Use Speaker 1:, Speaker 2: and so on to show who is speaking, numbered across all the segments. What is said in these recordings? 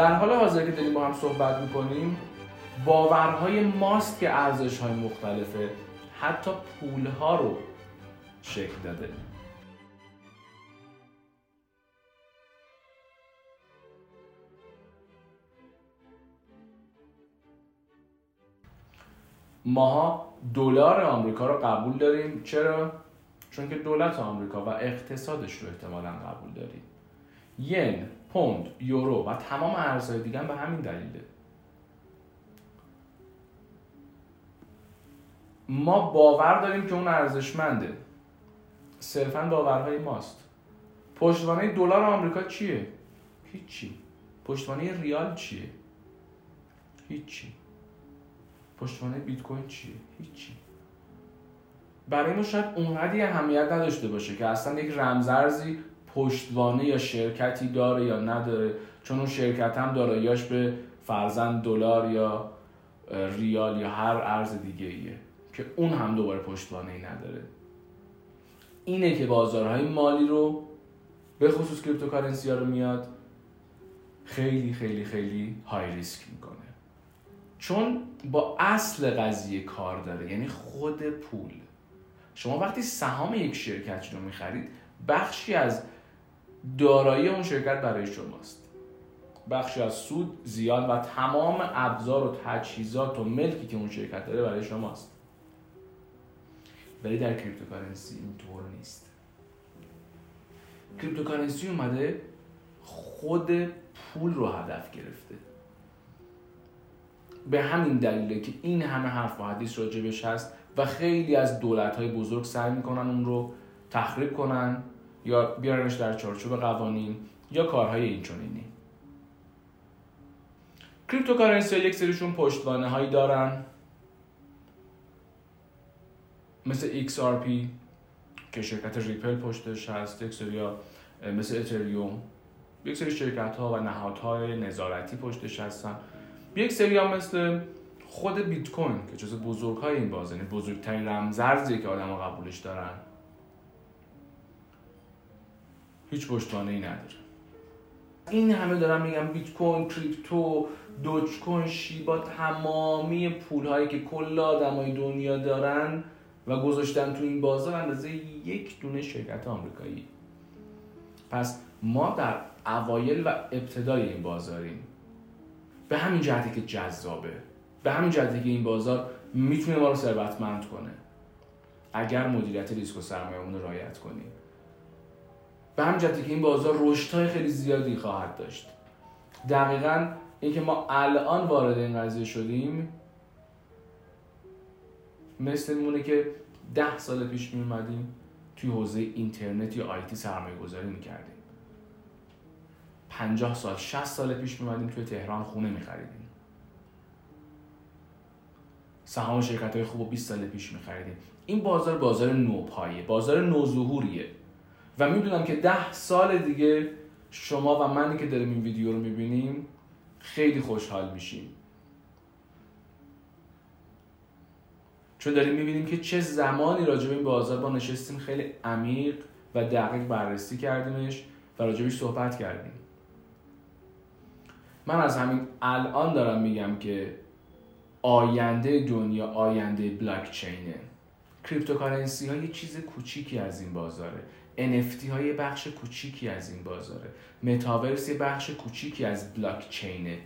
Speaker 1: در حال حاضر که داریم با هم صحبت می‌کنیم باورهای ماست که ارزش های مختلفه. حتی پول ها رو شکل داده. ماها دلار آمریکا رو قبول داریم. چرا؟ چون که دولت آمریکا و اقتصادش رو احتمالا قبول داریم. ین پوند یورو و تمام ارزهای دیگه به همین دلیله. ما باور داریم که اون ارزشمنده. صرفا باورهای ماست. پشتوانه دلار آمریکا چیه؟ هیچی. پشتوانه ریال چیه؟ هیچی. پشتوانه بیت کوین چیه؟ هیچی. برای ما شاید اونقدی اهمیت نداشته باشه که اصلا یک رمزارزی پشتوانه یا شرکتی داره یا نداره چون اون شرکت هم داراییاش بر فرض دلار یا ریال یا هر ارز دیگه ایه که اون هم دوباره پشتوانه ای نداره. اینه که بازارهای مالی رو به خصوص cryptocurrency ها رو میاد خیلی خیلی خیلی high risk می‌کنه. چون با اصل قضیه کار داره یعنی خود پول. شما وقتی سهام یک شرکت رو می‌خرید بخشی از دارایی اون شرکت برای شماست. بخشی از سود و زیان و تمام ابزار و تجهیزات و ملکی که اون شرکت داره برای شماست. ولی در cryptocurrency اینطور نیست. cryptocurrency اومده خود پول رو هدف گرفته. به همین دلیله که این همه حرف و حدیث راجبش هست و خیلی از دولت های بزرگ سعی می‌کنن اون رو تخریب کنن. یا بیارنش در چارچوب قوانین یا کارهای اینچنینی. cryptocurrency یک سریشون پشتوانه هایی دارن. مثل XRP که شرکت ریپل پشتش هست یک سری مثل اتریوم. یک سری شرکت ها و نهادهای نظارتی پشتش هستن. یک سری هم مثل خود بیت کوین که جز بزرگ های این بازه یعنی بزرگترین رمزرزیه که آدم قبولش دارن. هیچ پشتوانه ای نداره. این همه دارم میگم بیت کوین کریپتو دوج کوین شیبا تمامی پول هایی که کل آدمای دنیا دارن و گذاشتن تو این بازار اندازه یک دونه شرکت آمریکایی. پس ما در اوایل و ابتدای این بازاریم. به همین جهتی که جذابه. به همین جهتی که این بازار می‌تونه ما رو ثروتمند کنه. اگر مدیریت ریسک و سرمایه‌مون رو رعایت کنیم. به همین که این بازار رشدهای خیلی زیادی خواهد داشت. دقیقا اینکه ما الان وارد این قضیه شدیم مثل میمونه که ده سال پیش می اومدیم توی حوزه اینترنت یا آیتی سرمایه گذاری می‌کردیم پنجاه سال 60 سال پیش می اومدیم توی تهران خونه می خریدیم. سهام شرکت های خوب 20 سال پیش می خریدیم. این بازار بازار نوپایه بازار نوظهوریه. و می‌دونم که ده سال دیگه شما و منی که داریم این ویدیو رو می‌بینیم خیلی خوشحال میشیم. چون داریم می‌بینیم که چه زمانی راجع این بازار با نشستیم خیلی عمیق و دقیق بررسی کردیمش و راجبش صحبت کردیم. من از همین الان دارم میگم که آینده دنیا آینده بلاک چینه cryptocurrency ها یه چیز کوچیکی از این بازاره. NFT ها یه بخش کوچیکی از این بازاره. متاورس یه بخش کوچیکی از بلاک چینه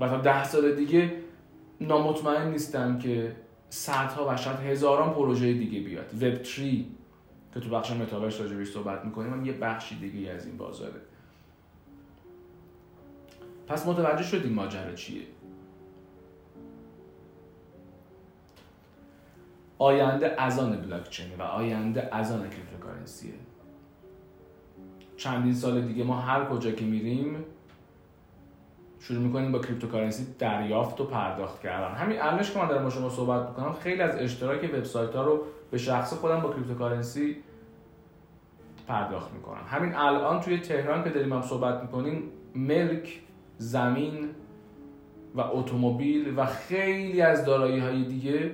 Speaker 1: و تا ده سال دیگه نامطمئن نیستم که صدها و شاید هزاران پروژه دیگه بیاد. وب 3 که تو بخش متاورس راجبش صحبت می‌کنیم هم یه بخشی دیگه از این بازاره. پس متوجه شدیم ماجرا چیه؟ آینده از آن بلاک و آینده از آن کریپتوکارنسیه چندین سال دیگه ما هر کجا که میریم شروع می‌کنیم با cryptocurrency دریافت و پرداخت کردن. همین الانش که من دارم با شما صحبت می‌کنم خیلی از اشتراک وبسایت ها رو به شخص خودم با cryptocurrency پرداخت می‌کنم. همین الان توی تهران که داریم هم صحبت می‌کنیم ملک زمین و اتومبیل و خیلی از دارایی های دیگه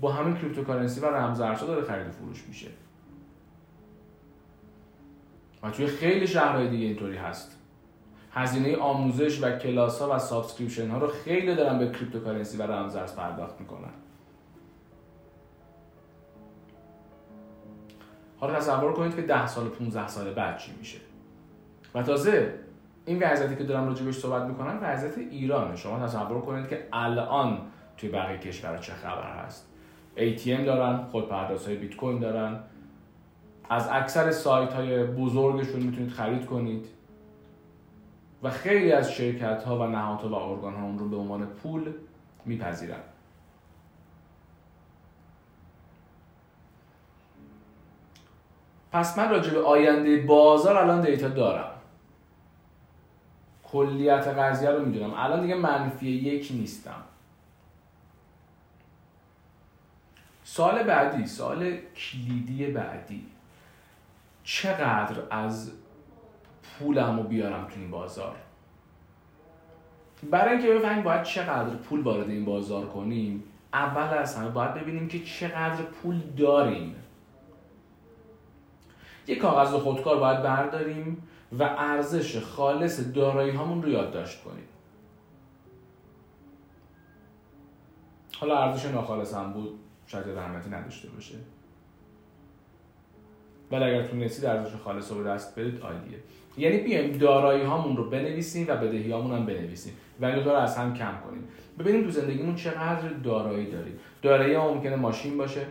Speaker 1: با همین cryptocurrency و رمزارزها داره خرید و فروش میشه. و توی خیلی شهرهای دیگه اینطوری هست. هزینه آموزش و کلاس ها و subscription ها رو خیلی دارن به cryptocurrency و رمزارز پرداخت می‌کنن. حالا تصور کنید که 10 سال 15 سال بعد چی میشه. و تازه این وضعیتی که دارم راجبش صحبت می‌کنم وضعیت ایرانه. شما تصور کنید که الان توی بقیه کشورا چه خبر هست. ATM دارن خودپرداز های بیت کوین دارن. از اکثر سایت های بزرگشون می‌تونید خرید کنید. و خیلی از شرکت ها و نهادها و ارگان ها اون رو به عنوان پول میپذیرن. پس من راجع به آینده بازار الان دیتا دارم. کلیت قضیه رو می‌دونم. الان دیگه منفی یک نیستم. سال بعدی سال کلیدی بعدی چقدر از پولم رو بیارم تو این بازار؟ برای اینکه بفهمیم باید چقدر پول وارد این بازار کنیم اول از همه باید ببینیم که چقدر پول داریم. یک کاغذ خودکار باید برداریم و ارزش خالص دارایی هامون رو یادداشت کنیم. حالا ارزش ناخالص هم بود. شاید اهمیتی نداشته باشه. ولی اگر تونستید ارزش خالص رو دست بدید عالیه. یعنی بیایم دارایی هامون رو بنویسیم و بدهی هامون هم بنویسیم. و این رو از هم کم کنیم. ببینیم تو زندگیمون چقدر دارایی داریم. دارایی ها ممکنه ماشین باشه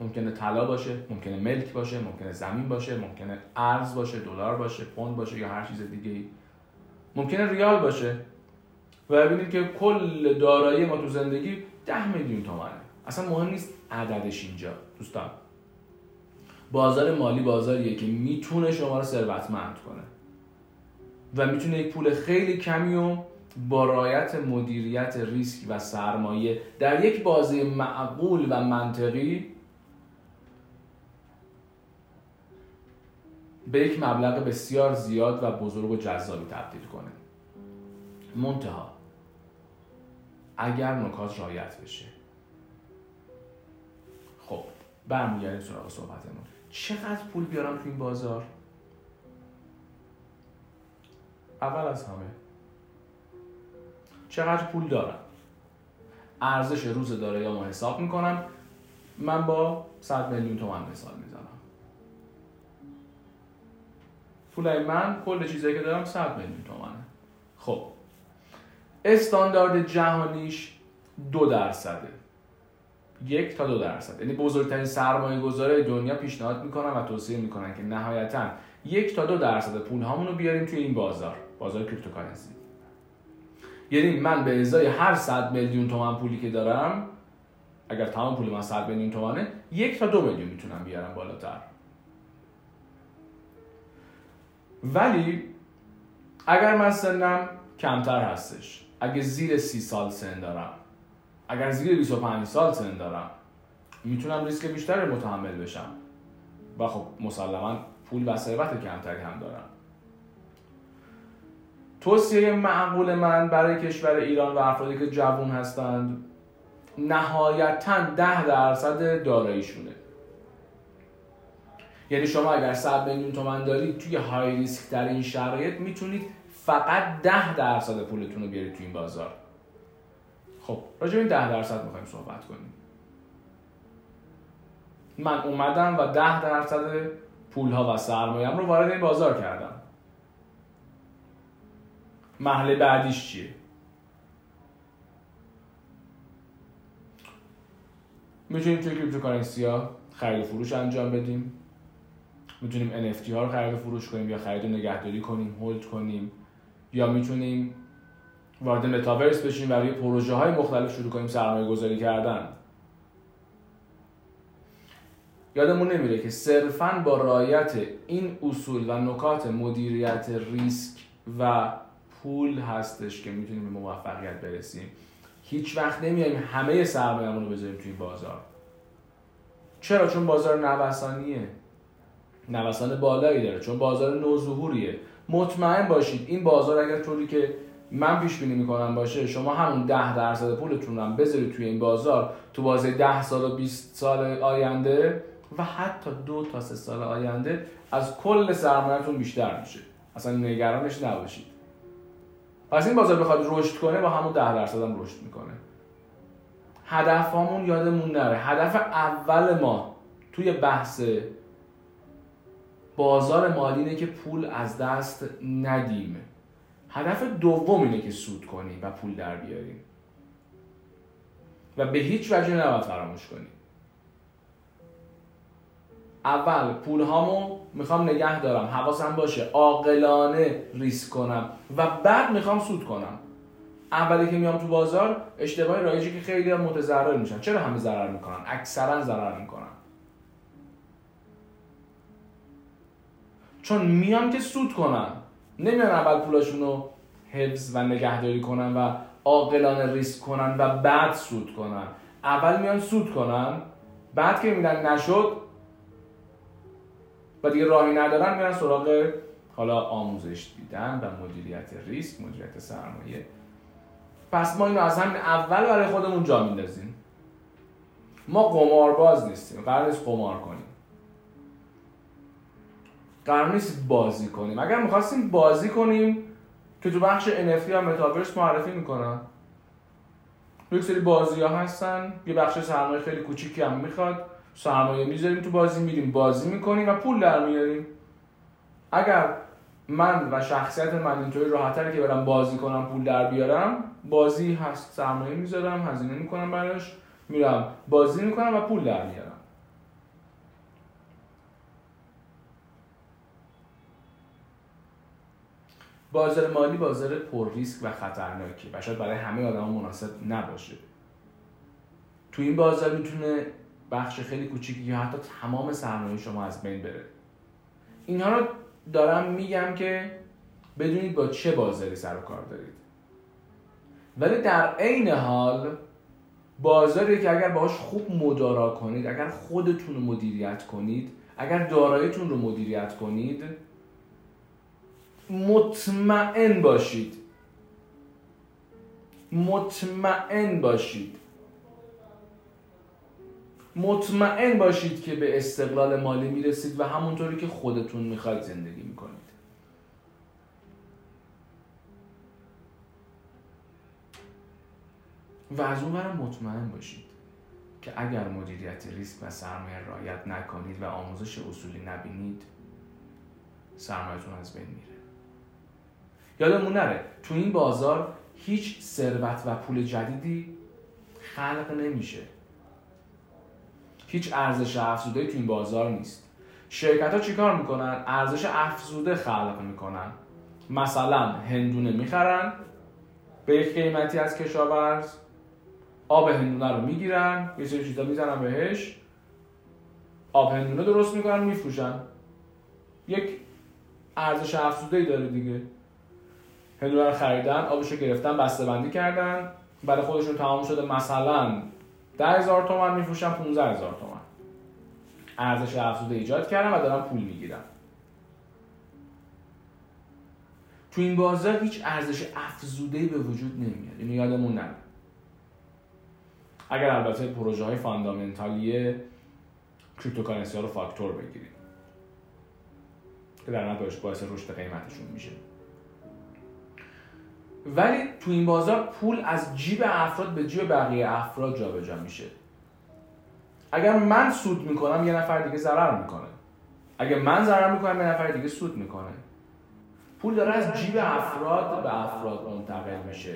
Speaker 1: ممکنه طلا باشه ممکنه ملک باشه ممکنه زمین باشه ممکنه ارز باشه دلار باشه پوند باشه یا هر چیز دیگه ای ممکنه ریال باشه. و ببینید که کل دارایی ما تو زندگی ده میلیون تومنه. اصلا مهم نیست عددش اینجا دوستان. بازار مالی بازاریه که می‌تونه شما رو ثروتمند کنه. و می‌تونه یک پول خیلی کمی و با رایت مدیریت ریسک و سرمایه در یک بازی معقول و منطقی به یک مبلغ بسیار زیاد و بزرگ و جذابی تبدیل کنه. منتها اگر نکات رایت بشه برمیگردیم سراغ صحبتمون. چقدر پول بیارم تو این بازار؟ اول از همه چقدر پول دارم؟ ارزش روز داراییامو حساب می‌کنم؟ من با 100 میلیون تومن مثال می‌زنم. پول من کل چیزایی که دارم 100 میلیون تومنه خب استاندارد جهانیش دو درصده. یک تا دو درصد. یعنی بزرگترین سرمایه گذارای دنیا پیشنهاد می‌کنن و توصیه می‌کنن که نهایتا یک تا دو درصد پول رو بیاریم توی این بازار بازار cryptocurrency. یعنی من به ازای هر 100 میلیون تومن پولی که دارم اگر تمام پول من 100 میلیون تومنه یک تا دو میلیون می‌تونم بیارم بالاتر. ولی اگر من سنم کمتر هستش اگه زیر سی سال سن دارم اگر زیر 25 سال سن دارم می‌تونم ریسک بیشتر متحمل بشم. و خب مسلما پول و ثروت کمتری هم دارم. توصیه معقول من برای کشور ایران و افرادی که جوون هستند نهایتا ده درصد داراییشونه. یعنی شما اگر 100 میلیون تومن دارید توی های ریسک در این شرایط می‌تونید فقط ده درصد پولتون رو بیارید توی این بازار. خب راجع این ده درصد می‌خوایم صحبت کنیم. من اومدم و ده درصد پول ها و سرمایه‌ام رو وارد این بازار کردم. مرحله بعدیش چیه؟ می‌تونیم توی cryptocurrency ها خرید و فروش انجام بدیم. می‌تونیم NFT ها رو خرید و فروش کنیم یا خرید و نگهداری کنیم hold کنیم. یا می‌تونیم وارد متاورس بشیم و روی پروژه های مختلف شروع کنیم سرمایه گذاری کردن. یادمون نمیره که صرفا با رایت این اصول و نکات مدیریت ریسک و پول هستش که می‌تونیم به موفقیت برسیم. هیچ وقت نمیایم همه سرمایه‌مون رو بذاریم توی بازار. چرا؟ چون بازار نوسانیه. نوسان بالایی داره. چون بازار نوظهوریه. مطمئن باشید این بازار اگر طوری که من پیش بینی می‌کنم باشه شما همون ده درصد پولتون رو بذارید توی این بازار تو بازه ده سال و 20 سال آینده و حتی دو تا سه سال آینده از کل سرمایهتون بیشتر میشه. اصلا نگرانش نباشید. پس این بازار بخواد رشد کنه با همون ده درصد هم رشد می‌کنه. هدفمون یادمون نره. هدف اول ما توی بحث بازار مالی اینه که پول از دست ندیم. هدف دوم اینه که سود کنیم و پول در بیاریم و به هیچ وجه نباید فراموش کنیم اول پول هامو می‌خوام نگه دارم حواسم باشه عاقلانه ریسک کنم و بعد می‌خوام سود کنم. اولی که میام تو بازار اشتباه رایجی که خیلی متضرر میشن. چرا همه ضرر می‌کنن؟ اکثرا ضرر می‌کنن. چون میان که سود کنن. نمیان اول پولاشون رو حفظ و نگهداری کنن و عاقلانه ریسک کنن و بعد سود کنن. اول میان سود کنن بعد که میدن نشد و دیگه راهی ندارن میرن سراغ حالا آموزش دیدن و مدیریت ریسک مدیریت سرمایه. پس ما اینو از همین اول برای خودمون جا میندازیم. ما قمارباز نیستیم قرار نیست قمار کنیم. قرار نیست بازی کنیم. اگر می‌خواستیم بازی کنیم که تو بخش NFT یا متاورس معرفی می‌کنن. یک سری بازی ها هستن. یه بخش سرمایه خیلی کوچیکی هم می‌خواد. سرمایه می‌ذاریم تو بازی میریم بازی می‌کنیم و پول در میاریم. اگر من و شخصیت من اینطوری راحتره که برم بازی کنم پول در بیارم بازی هست سرمایه می‌ذارم هزینه می‌کنم براش میرم بازی می‌کنم و پول در میارم. بازار مالی بازار پر ریسک و خطرناکه و شاید برای همه آدم مناسب نباشه. تو این بازار می‌تونه بخش خیلی کوچیکی یا حتی تمام سرمایه شما از بین بره. اینها رو دارم میگم که بدونید با چه بازاری سر و کار دارید. ولی در عین حال بازاری که اگر باهاش خوب مدارا کنید اگر خودتون رو مدیریت کنید اگر داراییتون رو مدیریت کنید مطمئن باشید. مطمئن باشید. مطمئن باشید که به استقلال مالی می‌رسید و همونطوری که خودتون می‌خواید زندگی می‌کنید. و از اون مطمئن باشید که اگر مدیریت ریسک و سرمایه رایت نکنید و آموزش اصولی نبینید سرمایهتون از بین میره. یادمون نره تو این بازار هیچ ثروت و پول جدیدی خلق نمیشه. هیچ ارزش افزوده تو این بازار نیست. شرکت ها چیکار می‌کنن؟ ارزش افزوده خلق می‌کنن. مثلا هندونه می‌خرن به یک قیمتی از کشاورز آب هندونه رو می‌گیرن یه سری چیزا می‌زنن بهش آب هندونه درست می‌کنن میفروشن. یک ارزش افزوده ای داره دیگه. هندونه رو خریدن آبش رو گرفتن بسته بندی کردن. برای خودشون تمام شده. مثلا ده هزار تومن میفروشن 15 هزار تومن. ارزش افزوده ایجاد کردن و دارن پول می‌گیرن. تو این بازار هیچ ارزش افزوده به وجود نمیاد. اینو یادمون نره. اگر البته پروژه های fundamental ی cryptocurrency ها رو فاکتور بگیریم. که در نتیجه باعث رشد قیمتشون میشه. ولی تو این بازار پول از جیب افراد به جیب بقیه افراد جابجا میشه. اگر من سود می‌کنم یه نفر دیگه ضرر می‌کنه. اگر من ضرر می‌کنم یه نفر دیگه سود می‌کنه. پول داره از جیب افراد به افراد منتقل میشه.